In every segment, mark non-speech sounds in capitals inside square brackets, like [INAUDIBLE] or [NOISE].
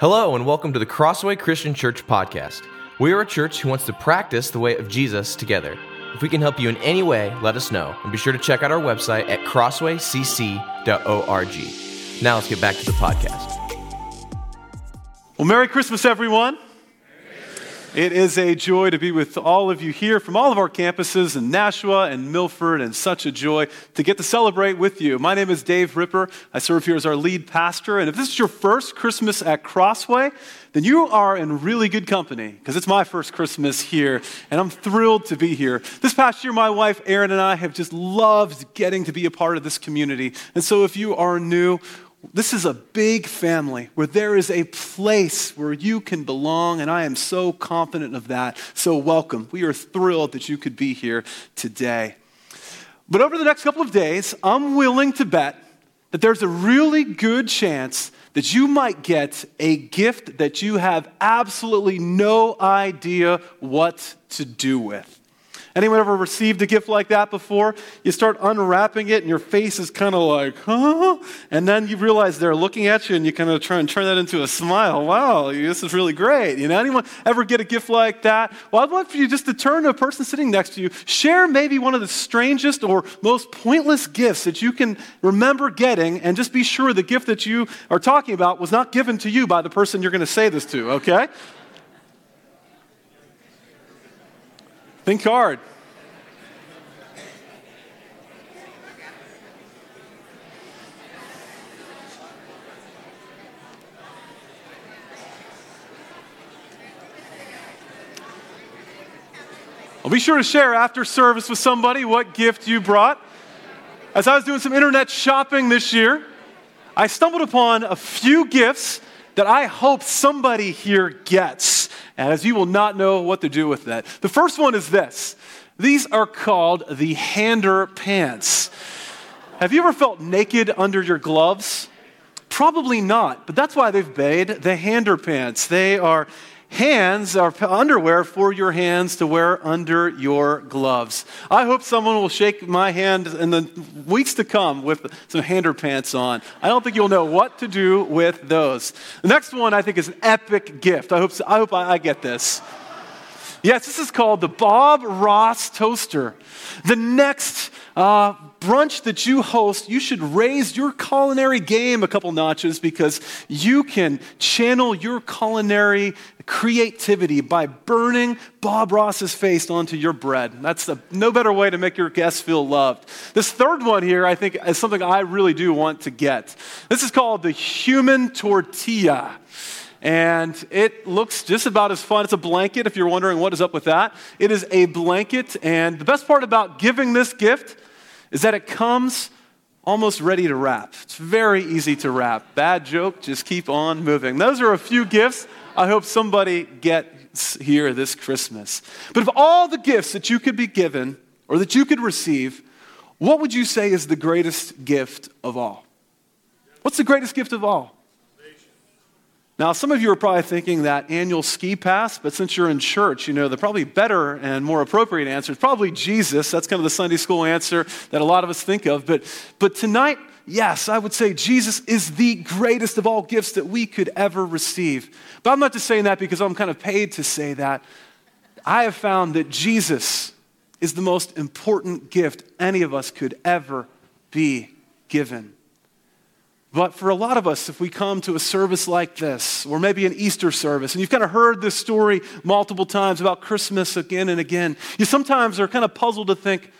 Hello, and welcome to the Crossway Christian Church podcast. We are a church who wants to practice the way of Jesus together. If we can help you in any way, let us know, and be sure to check out our website at crosswaycc.org. Now let's get back to the podcast. Well, Merry Christmas, everyone. It is a joy to be with all of you here from all of our campuses in Nashua and Milford, and such a joy to get to celebrate with you. My name is Dave Ripper. I serve here as our lead pastor. And if this is your first Christmas at Crossway, then you are in really good company because it's my first Christmas here, and I'm thrilled to be here. This past year, my wife Erin and I have just loved getting to be a part of this community. And so if you are new, this is a big family where there is a place where you can belong, and I am so confident of that. So, welcome. We are thrilled that you could be here today. But over the next couple of days, I'm willing to bet that there's a really good chance that you might get a gift that you have absolutely no idea what to do with. Anyone ever received a gift like that before? You start unwrapping it and your face is kind of like, huh? And then you realize they're looking at you and you kind of try and turn that into a smile. Wow, this is really great. You know, anyone ever get a gift like that? Well, I'd love for you just to turn to a person sitting next to you, share maybe one of the strangest or most pointless gifts that you can remember getting, and just be sure the gift that you are talking about was not given to you by the person you're going to say this to, okay? Think hard. Well, be sure to share after service with somebody what gift you brought. As I was doing some internet shopping this year, I stumbled upon a few gifts that I hope somebody here gets as you will not know what to do with that. The first one is this these are called the hander pants. Have you ever felt naked under your gloves? Probably not, but that's why they've made the hander pants. They are hands are underwear for your hands to wear under your gloves. I hope someone will shake my hand in the weeks to come with some hander pants on. I don't think you'll know what to do with those. The next one I think is an epic gift. I hope, I, hope I, I get this. Yes, this is called the Bob Ross Toaster. The next uh, brunch that you host, you should raise your culinary game a couple notches because you can channel your culinary creativity by burning Bob Ross's face onto your bread. That's a, no better way to make your guests feel loved. This third one here, I think, is something I really do want to get. This is called the human tortilla. And it looks just about as fun. It's a blanket, if you're wondering what is up with that. It is a blanket. And the best part about giving this gift is that it comes almost ready to wrap. It's very easy to wrap. Bad joke, just keep on moving. Those are a few gifts I hope somebody gets here this Christmas. But of all the gifts that you could be given or that you could receive, what would you say is the greatest gift of all? What's the greatest gift of all? Now, some of you are probably thinking that annual ski pass, but since you're in church, you know, the probably better and more appropriate answer is probably Jesus. That's kind of the Sunday school answer that a lot of us think of. But, but tonight, yes, I would say Jesus is the greatest of all gifts that we could ever receive. But I'm not just saying that because I'm kind of paid to say that. I have found that Jesus is the most important gift any of us could ever be given. But for a lot of us, if we come to a service like this, or maybe an Easter service, and you've kind of heard this story multiple times about Christmas again and again, you sometimes are kind of puzzled to think,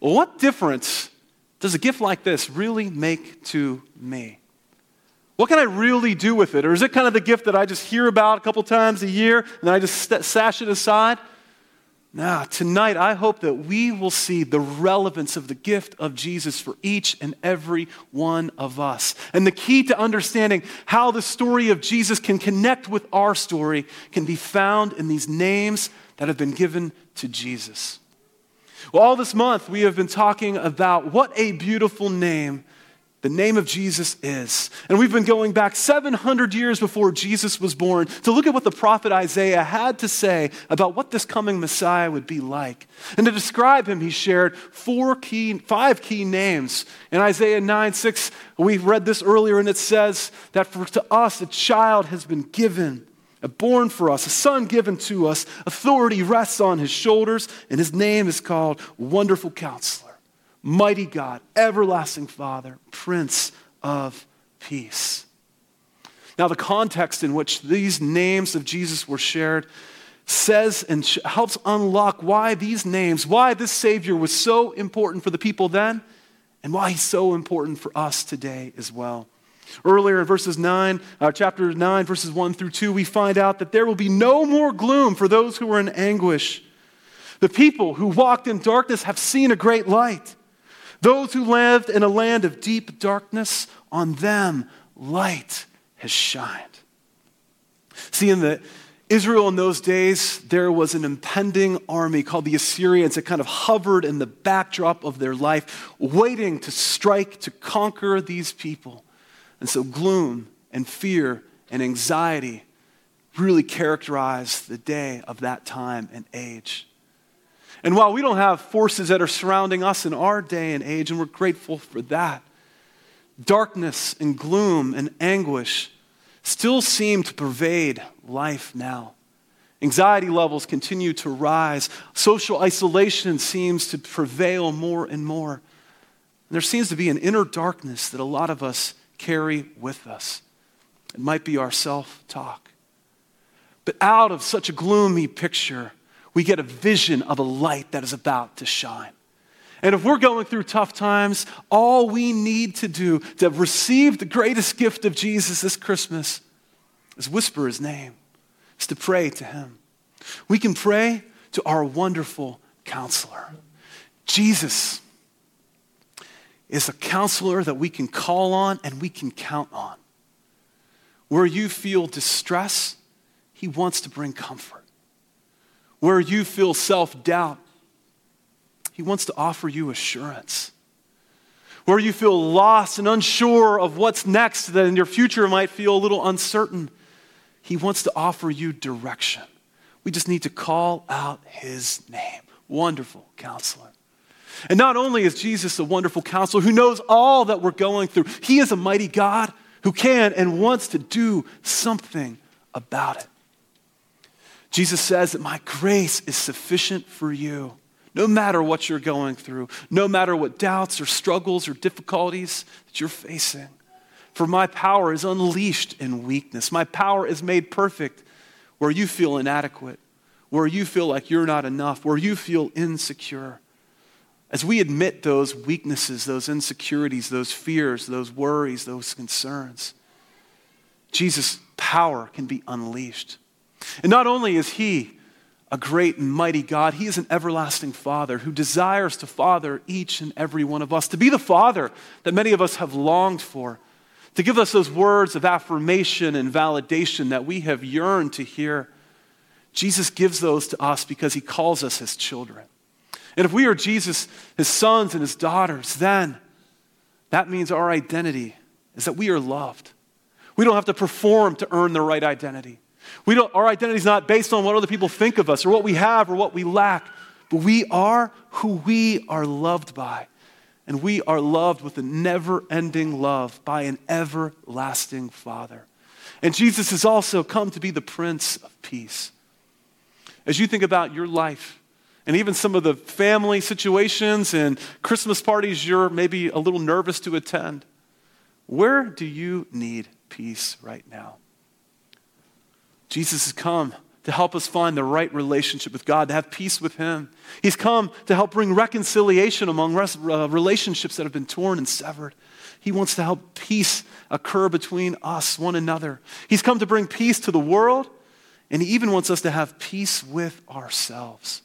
well, what difference does a gift like this really make to me? What can I really do with it? Or is it kind of the gift that I just hear about a couple times a year and I just sash it aside? Now, tonight, I hope that we will see the relevance of the gift of Jesus for each and every one of us. And the key to understanding how the story of Jesus can connect with our story can be found in these names that have been given to Jesus. Well, all this month, we have been talking about what a beautiful name the name of Jesus is. And we've been going back 700 years before Jesus was born to look at what the prophet Isaiah had to say about what this coming Messiah would be like. And to describe him, he shared four key, five key names. In Isaiah 9 6, we read this earlier, and it says that for to us a child has been given, a born for us, a son given to us, authority rests on his shoulders, and his name is called Wonderful Counselor mighty God, everlasting Father, Prince of Peace. Now, the context in which these names of Jesus were shared says and helps unlock why these names, why this Savior was so important for the people then, and why he's so important for us today as well. Earlier in verses 9, uh, chapter 9, verses 1 through 2, we find out that there will be no more gloom for those who are in anguish. The people who walked in darkness have seen a great light. Those who lived in a land of deep darkness, on them light has shined. See, in the Israel in those days, there was an impending army called the Assyrians that kind of hovered in the backdrop of their life, waiting to strike, to conquer these people. And so gloom and fear and anxiety really characterized the day of that time and age. And while we don't have forces that are surrounding us in our day and age, and we're grateful for that, darkness and gloom and anguish still seem to pervade life now. Anxiety levels continue to rise. Social isolation seems to prevail more and more. And there seems to be an inner darkness that a lot of us carry with us. It might be our self talk. But out of such a gloomy picture, we get a vision of a light that is about to shine. And if we're going through tough times, all we need to do to receive the greatest gift of Jesus this Christmas is whisper his name, is to pray to him. We can pray to our wonderful counselor. Jesus is a counselor that we can call on and we can count on. Where you feel distress, he wants to bring comfort where you feel self doubt, He wants to offer you assurance. Where you feel lost and unsure of what's next, that in your future might feel a little uncertain, He wants to offer you direction. We just need to call out His name. Wonderful counselor. And not only is Jesus a wonderful counselor who knows all that we're going through, He is a mighty God who can and wants to do something about it. Jesus says that my grace is sufficient for you. No matter what you're going through, no matter what doubts or struggles or difficulties that you're facing. For my power is unleashed in weakness. My power is made perfect where you feel inadequate, where you feel like you're not enough, where you feel insecure. As we admit those weaknesses, those insecurities, those fears, those worries, those concerns, Jesus' power can be unleashed. And not only is He a great and mighty God, He is an everlasting Father who desires to father each and every one of us, to be the Father that many of us have longed for, to give us those words of affirmation and validation that we have yearned to hear. Jesus gives those to us because He calls us His children. And if we are Jesus, His sons and His daughters, then that means our identity is that we are loved. We don't have to perform to earn the right identity. We don't, our identity is not based on what other people think of us or what we have or what we lack, but we are who we are loved by. And we are loved with a never ending love by an everlasting Father. And Jesus has also come to be the Prince of Peace. As you think about your life, and even some of the family situations and Christmas parties you're maybe a little nervous to attend, where do you need peace right now? Jesus has come to help us find the right relationship with God, to have peace with Him. He's come to help bring reconciliation among uh, relationships that have been torn and severed. He wants to help peace occur between us, one another. He's come to bring peace to the world, and He even wants us to have peace with ourselves.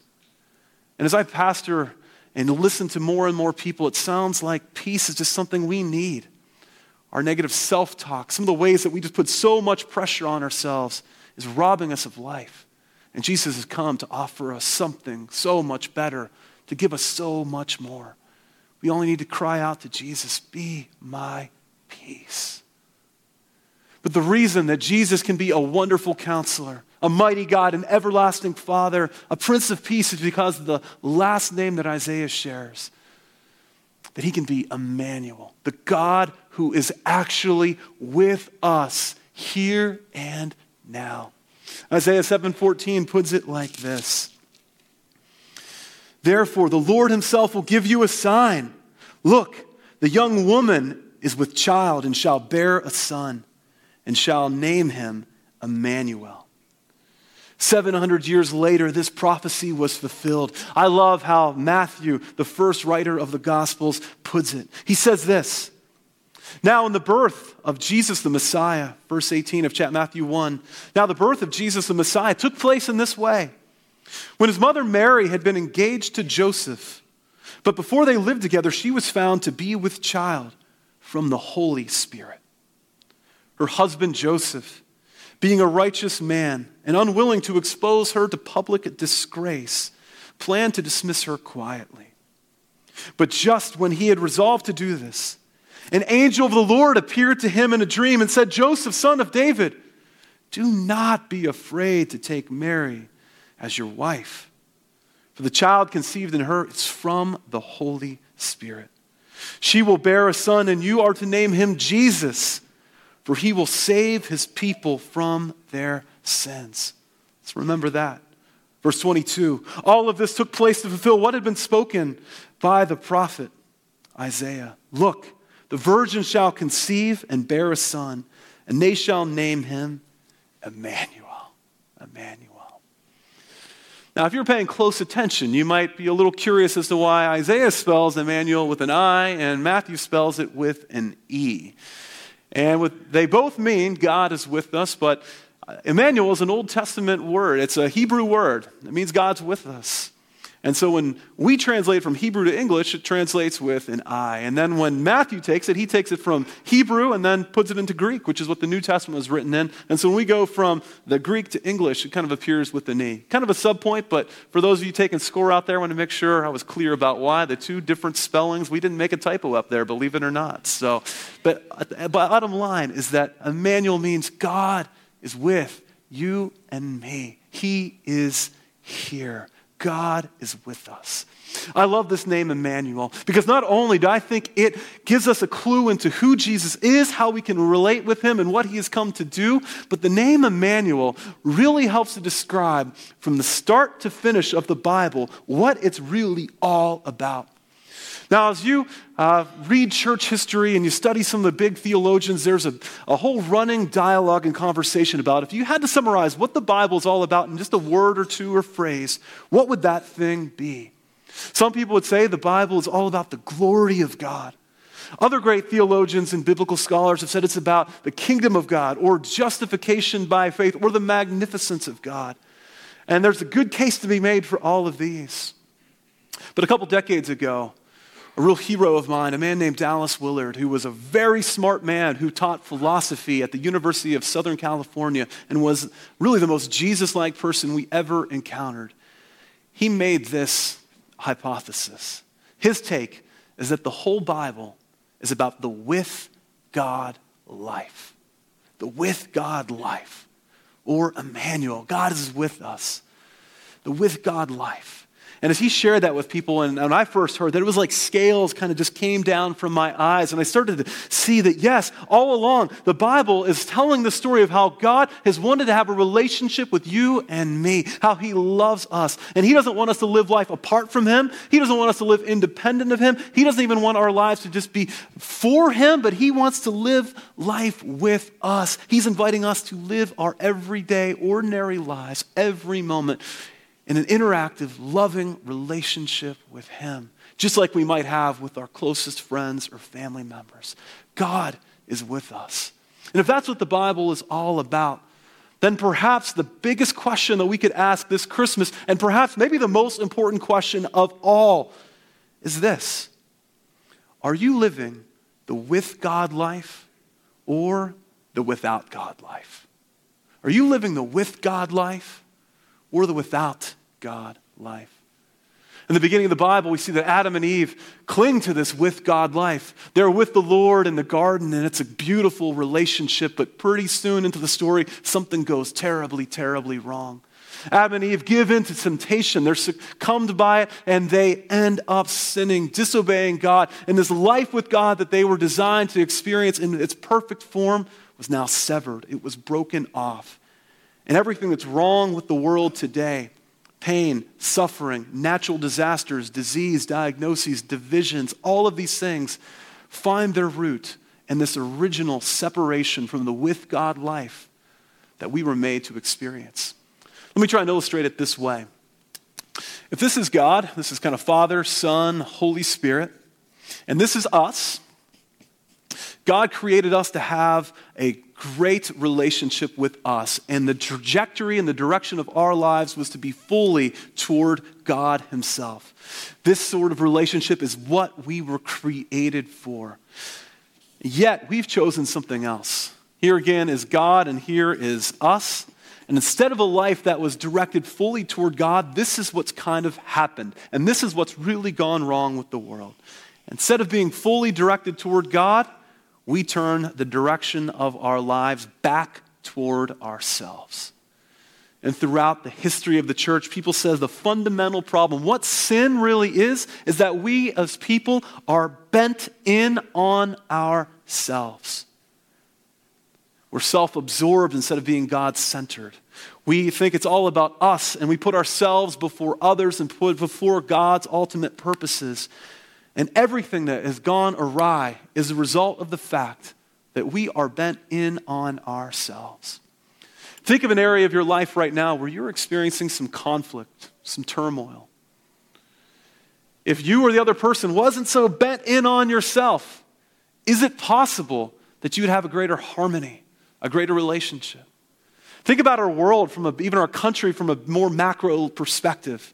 And as I pastor and listen to more and more people, it sounds like peace is just something we need. Our negative self talk, some of the ways that we just put so much pressure on ourselves is robbing us of life. And Jesus has come to offer us something so much better, to give us so much more. We only need to cry out to Jesus, Be my peace. But the reason that Jesus can be a wonderful counselor, a mighty God, an everlasting Father, a Prince of Peace is because of the last name that Isaiah shares. That he can be Emmanuel, the God who is actually with us here and now. Isaiah 7:14 puts it like this. Therefore the Lord himself will give you a sign. Look, the young woman is with child and shall bear a son and shall name him Emmanuel. 700 years later, this prophecy was fulfilled. I love how Matthew, the first writer of the Gospels, puts it. He says this Now, in the birth of Jesus the Messiah, verse 18 of Matthew 1, now the birth of Jesus the Messiah took place in this way. When his mother Mary had been engaged to Joseph, but before they lived together, she was found to be with child from the Holy Spirit her husband Joseph, being a righteous man and unwilling to expose her to public disgrace, planned to dismiss her quietly. But just when he had resolved to do this, an angel of the Lord appeared to him in a dream and said, Joseph, son of David, do not be afraid to take Mary as your wife. For the child conceived in her is from the Holy Spirit. She will bear a son, and you are to name him Jesus for he will save his people from their sins. Let's remember that. Verse 22 All of this took place to fulfill what had been spoken by the prophet Isaiah. Look, the virgin shall conceive and bear a son, and they shall name him Emmanuel. Emmanuel. Now, if you're paying close attention, you might be a little curious as to why Isaiah spells Emmanuel with an I and Matthew spells it with an E. And with, they both mean God is with us, but Emmanuel is an Old Testament word. It's a Hebrew word. It means God's with us. And so when we translate from Hebrew to English, it translates with an I. And then when Matthew takes it, he takes it from Hebrew and then puts it into Greek, which is what the New Testament was written in. And so when we go from the Greek to English, it kind of appears with the knee. Kind of a subpoint, but for those of you taking score out there, I want to make sure I was clear about why the two different spellings. We didn't make a typo up there, believe it or not. So, but, but bottom line is that Emmanuel means God is with you and me. He is here. God is with us. I love this name, Emmanuel, because not only do I think it gives us a clue into who Jesus is, how we can relate with him, and what he has come to do, but the name Emmanuel really helps to describe from the start to finish of the Bible what it's really all about. Now, as you uh, read church history and you study some of the big theologians, there's a, a whole running dialogue and conversation about if you had to summarize what the Bible is all about in just a word or two or phrase, what would that thing be? Some people would say the Bible is all about the glory of God. Other great theologians and biblical scholars have said it's about the kingdom of God or justification by faith or the magnificence of God. And there's a good case to be made for all of these. But a couple decades ago, a real hero of mine, a man named Dallas Willard, who was a very smart man who taught philosophy at the University of Southern California and was really the most Jesus like person we ever encountered. He made this hypothesis. His take is that the whole Bible is about the with God life. The with God life. Or Emmanuel, God is with us. The with God life. And as he shared that with people, and when I first heard that, it was like scales kind of just came down from my eyes. And I started to see that, yes, all along, the Bible is telling the story of how God has wanted to have a relationship with you and me, how he loves us. And he doesn't want us to live life apart from him, he doesn't want us to live independent of him. He doesn't even want our lives to just be for him, but he wants to live life with us. He's inviting us to live our everyday, ordinary lives every moment in an interactive, loving relationship with Him, just like we might have with our closest friends or family members. God is with us. And if that's what the Bible is all about, then perhaps the biggest question that we could ask this Christmas, and perhaps maybe the most important question of all, is this Are you living the with God life or the without God life? Are you living the with God life or the without God life. In the beginning of the Bible, we see that Adam and Eve cling to this with God life. They're with the Lord in the garden, and it's a beautiful relationship, but pretty soon into the story, something goes terribly, terribly wrong. Adam and Eve give in to temptation. They're succumbed by it, and they end up sinning, disobeying God. And this life with God that they were designed to experience in its perfect form was now severed, it was broken off. And everything that's wrong with the world today pain, suffering, natural disasters, disease, diagnoses, divisions, all of these things find their root in this original separation from the with God life that we were made to experience. Let me try and illustrate it this way. If this is God, this is kind of Father, Son, Holy Spirit, and this is us, God created us to have a great relationship with us, and the trajectory and the direction of our lives was to be fully toward God Himself. This sort of relationship is what we were created for. Yet, we've chosen something else. Here again is God, and here is us. And instead of a life that was directed fully toward God, this is what's kind of happened. And this is what's really gone wrong with the world. Instead of being fully directed toward God, we turn the direction of our lives back toward ourselves. And throughout the history of the church, people say the fundamental problem, what sin really is, is that we as people are bent in on ourselves. We're self absorbed instead of being God centered. We think it's all about us, and we put ourselves before others and put before God's ultimate purposes. And everything that has gone awry is a result of the fact that we are bent in on ourselves. Think of an area of your life right now where you're experiencing some conflict, some turmoil. If you or the other person wasn't so bent in on yourself, is it possible that you'd have a greater harmony, a greater relationship? Think about our world from a, even our country from a more macro perspective.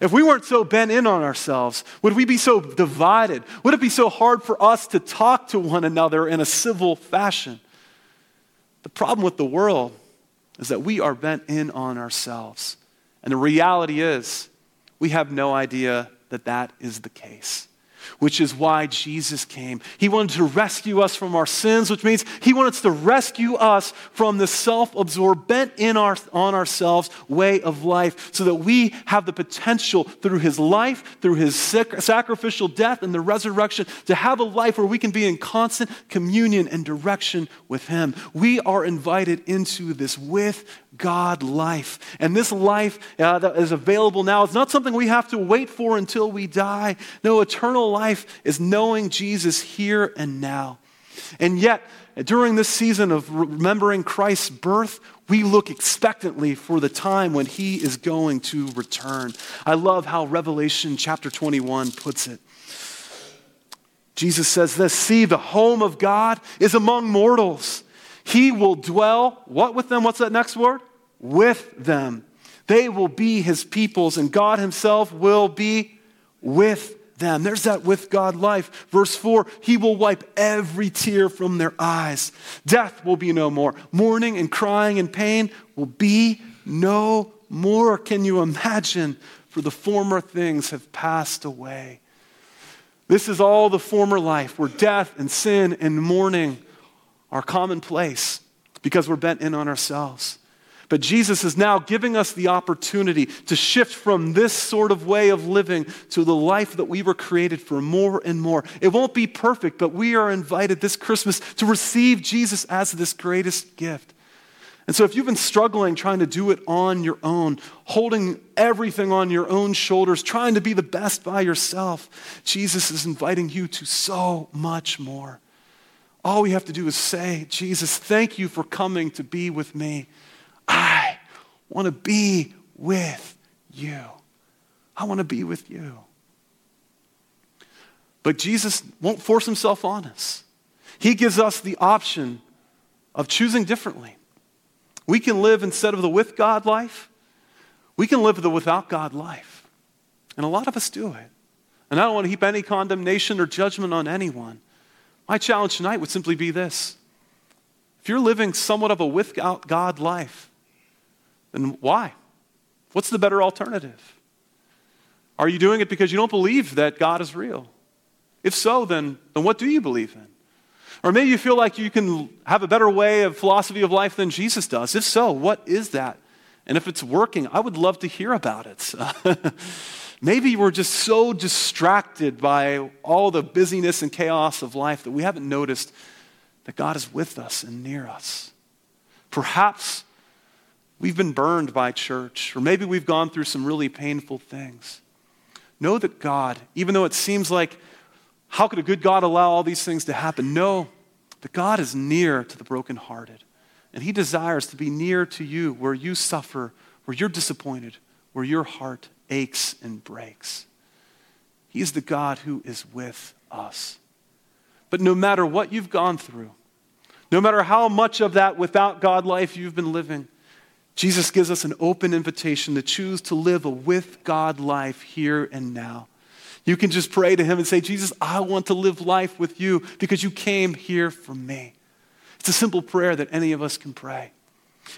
If we weren't so bent in on ourselves, would we be so divided? Would it be so hard for us to talk to one another in a civil fashion? The problem with the world is that we are bent in on ourselves. And the reality is, we have no idea that that is the case which is why Jesus came. He wanted to rescue us from our sins, which means He wanted to rescue us from the self absorbed, bent in our, on ourselves way of life, so that we have the potential through His life, through His sacrificial death and the resurrection, to have a life where we can be in constant communion and direction with Him. We are invited into this with God life. And this life uh, that is available now is not something we have to wait for until we die. No, eternal life is knowing Jesus here and now. And yet, during this season of remembering Christ's birth, we look expectantly for the time when he is going to return. I love how Revelation chapter 21 puts it. Jesus says this See, the home of God is among mortals. He will dwell, what with them? What's that next word? With them. They will be his peoples, and God himself will be with them. There's that with God life. Verse 4 He will wipe every tear from their eyes. Death will be no more. Mourning and crying and pain will be no more. Can you imagine? For the former things have passed away. This is all the former life where death and sin and mourning are commonplace because we're bent in on ourselves. But Jesus is now giving us the opportunity to shift from this sort of way of living to the life that we were created for more and more. It won't be perfect, but we are invited this Christmas to receive Jesus as this greatest gift. And so, if you've been struggling trying to do it on your own, holding everything on your own shoulders, trying to be the best by yourself, Jesus is inviting you to so much more. All we have to do is say, Jesus, thank you for coming to be with me. I want to be with you. I want to be with you. But Jesus won't force himself on us. He gives us the option of choosing differently. We can live instead of the with God life, we can live the without God life. And a lot of us do it. And I don't want to heap any condemnation or judgment on anyone. My challenge tonight would simply be this if you're living somewhat of a without God life, then why? What's the better alternative? Are you doing it because you don't believe that God is real? If so, then, then what do you believe in? Or maybe you feel like you can have a better way of philosophy of life than Jesus does. If so, what is that? And if it's working, I would love to hear about it. [LAUGHS] maybe we're just so distracted by all the busyness and chaos of life that we haven't noticed that God is with us and near us. Perhaps we've been burned by church, or maybe we've gone through some really painful things. Know that God, even though it seems like, how could a good God allow all these things to happen? Know that God is near to the brokenhearted. And He desires to be near to you where you suffer, where you're disappointed, where your heart aches and breaks. He is the God who is with us. But no matter what you've gone through, no matter how much of that without God life you've been living, Jesus gives us an open invitation to choose to live a with God life here and now. You can just pray to Him and say, Jesus, I want to live life with you because you came here for me. It's a simple prayer that any of us can pray.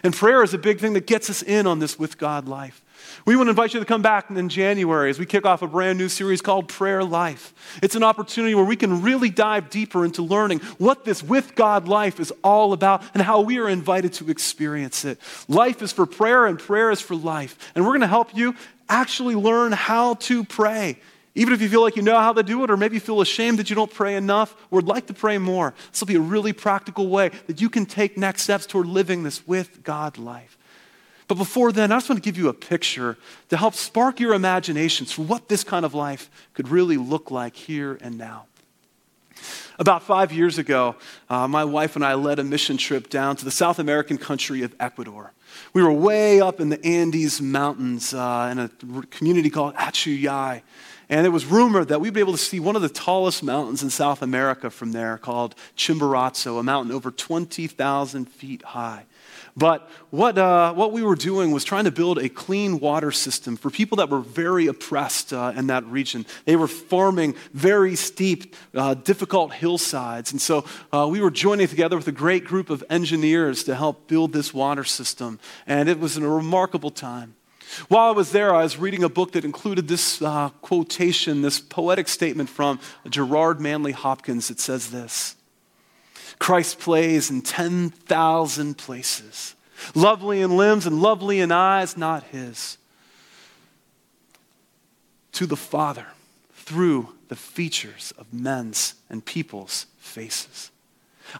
And prayer is a big thing that gets us in on this with God life. We want to invite you to come back in January as we kick off a brand new series called Prayer Life. It's an opportunity where we can really dive deeper into learning what this with God life is all about and how we are invited to experience it. Life is for prayer and prayer is for life. And we're going to help you actually learn how to pray even if you feel like you know how to do it, or maybe you feel ashamed that you don't pray enough, or would like to pray more, this will be a really practical way that you can take next steps toward living this with God life. But before then, I just want to give you a picture to help spark your imaginations for what this kind of life could really look like here and now. About five years ago, uh, my wife and I led a mission trip down to the South American country of Ecuador. We were way up in the Andes Mountains uh, in a community called Achuyay. And it was rumored that we'd be able to see one of the tallest mountains in South America from there called Chimborazo, a mountain over 20,000 feet high. But what, uh, what we were doing was trying to build a clean water system for people that were very oppressed uh, in that region. They were farming very steep, uh, difficult hillsides. And so uh, we were joining together with a great group of engineers to help build this water system. And it was a remarkable time. While I was there, I was reading a book that included this uh, quotation, this poetic statement from Gerard Manley Hopkins. It says this Christ plays in 10,000 places, lovely in limbs and lovely in eyes, not his. To the Father through the features of men's and people's faces.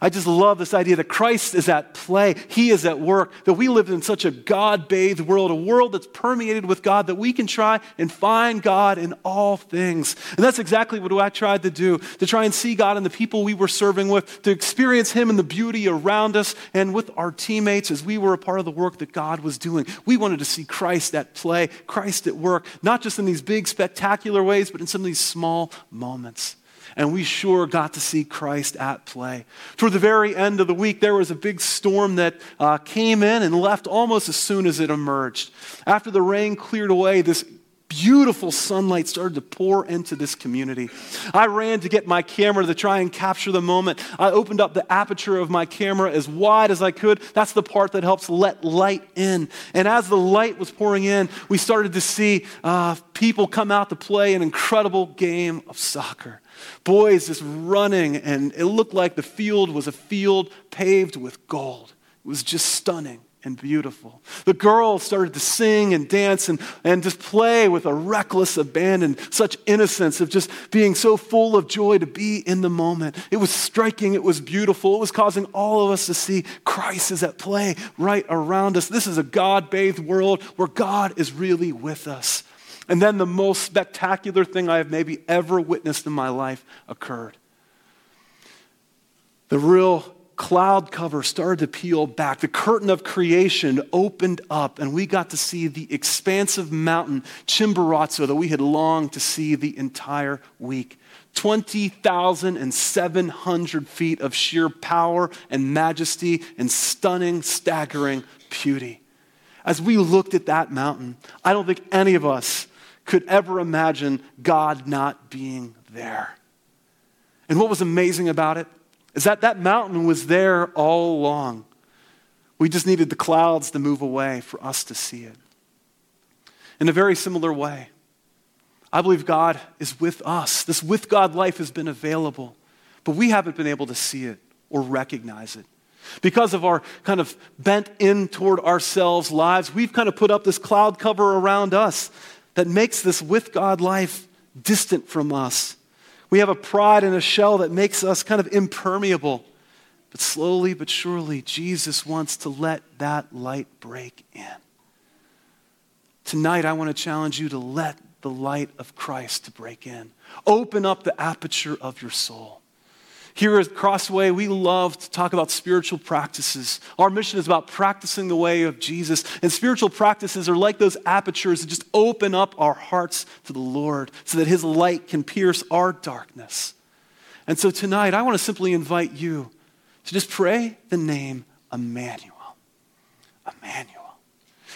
I just love this idea that Christ is at play. He is at work, that we live in such a God bathed world, a world that's permeated with God, that we can try and find God in all things. And that's exactly what I tried to do to try and see God in the people we were serving with, to experience Him in the beauty around us and with our teammates as we were a part of the work that God was doing. We wanted to see Christ at play, Christ at work, not just in these big, spectacular ways, but in some of these small moments and we sure got to see Christ at play. Toward the very end of the week, there was a big storm that uh, came in and left almost as soon as it emerged. After the rain cleared away, this beautiful sunlight started to pour into this community. I ran to get my camera to try and capture the moment. I opened up the aperture of my camera as wide as I could. That's the part that helps let light in. And as the light was pouring in, we started to see uh, people come out to play an incredible game of soccer. Boys just running, and it looked like the field was a field paved with gold. It was just stunning and beautiful. The girls started to sing and dance and, and just play with a reckless abandon, such innocence of just being so full of joy to be in the moment. It was striking, it was beautiful, it was causing all of us to see Christ is at play right around us. This is a God bathed world where God is really with us. And then the most spectacular thing I have maybe ever witnessed in my life occurred. The real cloud cover started to peel back. The curtain of creation opened up, and we got to see the expansive mountain, Chimborazo, that we had longed to see the entire week. 20,700 feet of sheer power and majesty and stunning, staggering beauty. As we looked at that mountain, I don't think any of us could ever imagine God not being there. And what was amazing about it is that that mountain was there all along. We just needed the clouds to move away for us to see it. In a very similar way, I believe God is with us. This with God life has been available, but we haven't been able to see it or recognize it. Because of our kind of bent in toward ourselves lives, we've kind of put up this cloud cover around us that makes this with God life distant from us. We have a pride and a shell that makes us kind of impermeable. But slowly but surely, Jesus wants to let that light break in. Tonight, I want to challenge you to let the light of Christ to break in. Open up the aperture of your soul. Here at Crossway, we love to talk about spiritual practices. Our mission is about practicing the way of Jesus. And spiritual practices are like those apertures that just open up our hearts to the Lord so that His light can pierce our darkness. And so tonight, I want to simply invite you to just pray the name Emmanuel. Emmanuel.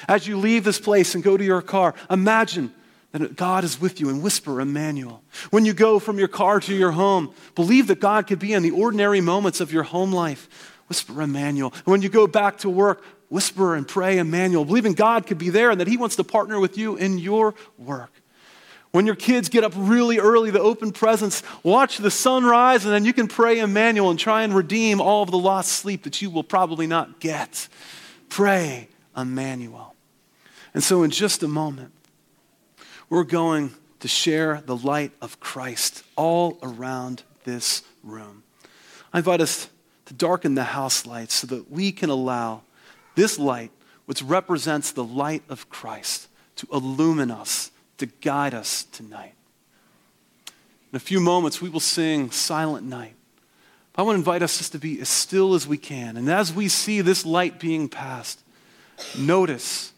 As you leave this place and go to your car, imagine that God is with you and whisper Emmanuel. When you go from your car to your home, believe that God could be in the ordinary moments of your home life. Whisper Emmanuel. And when you go back to work, whisper and pray Emmanuel, Believe in God could be there and that He wants to partner with you in your work. When your kids get up really early to open presents, watch the sunrise, and then you can pray Emmanuel and try and redeem all of the lost sleep that you will probably not get. Pray Emmanuel. And so, in just a moment, we're going to share the light of Christ all around this room. I invite us to darken the house lights so that we can allow this light, which represents the light of Christ, to illumine us, to guide us tonight. In a few moments, we will sing Silent Night. I want to invite us just to be as still as we can. And as we see this light being passed, notice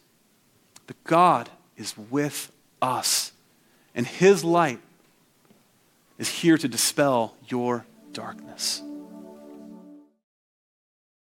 that God is with us. And His light is here to dispel your darkness.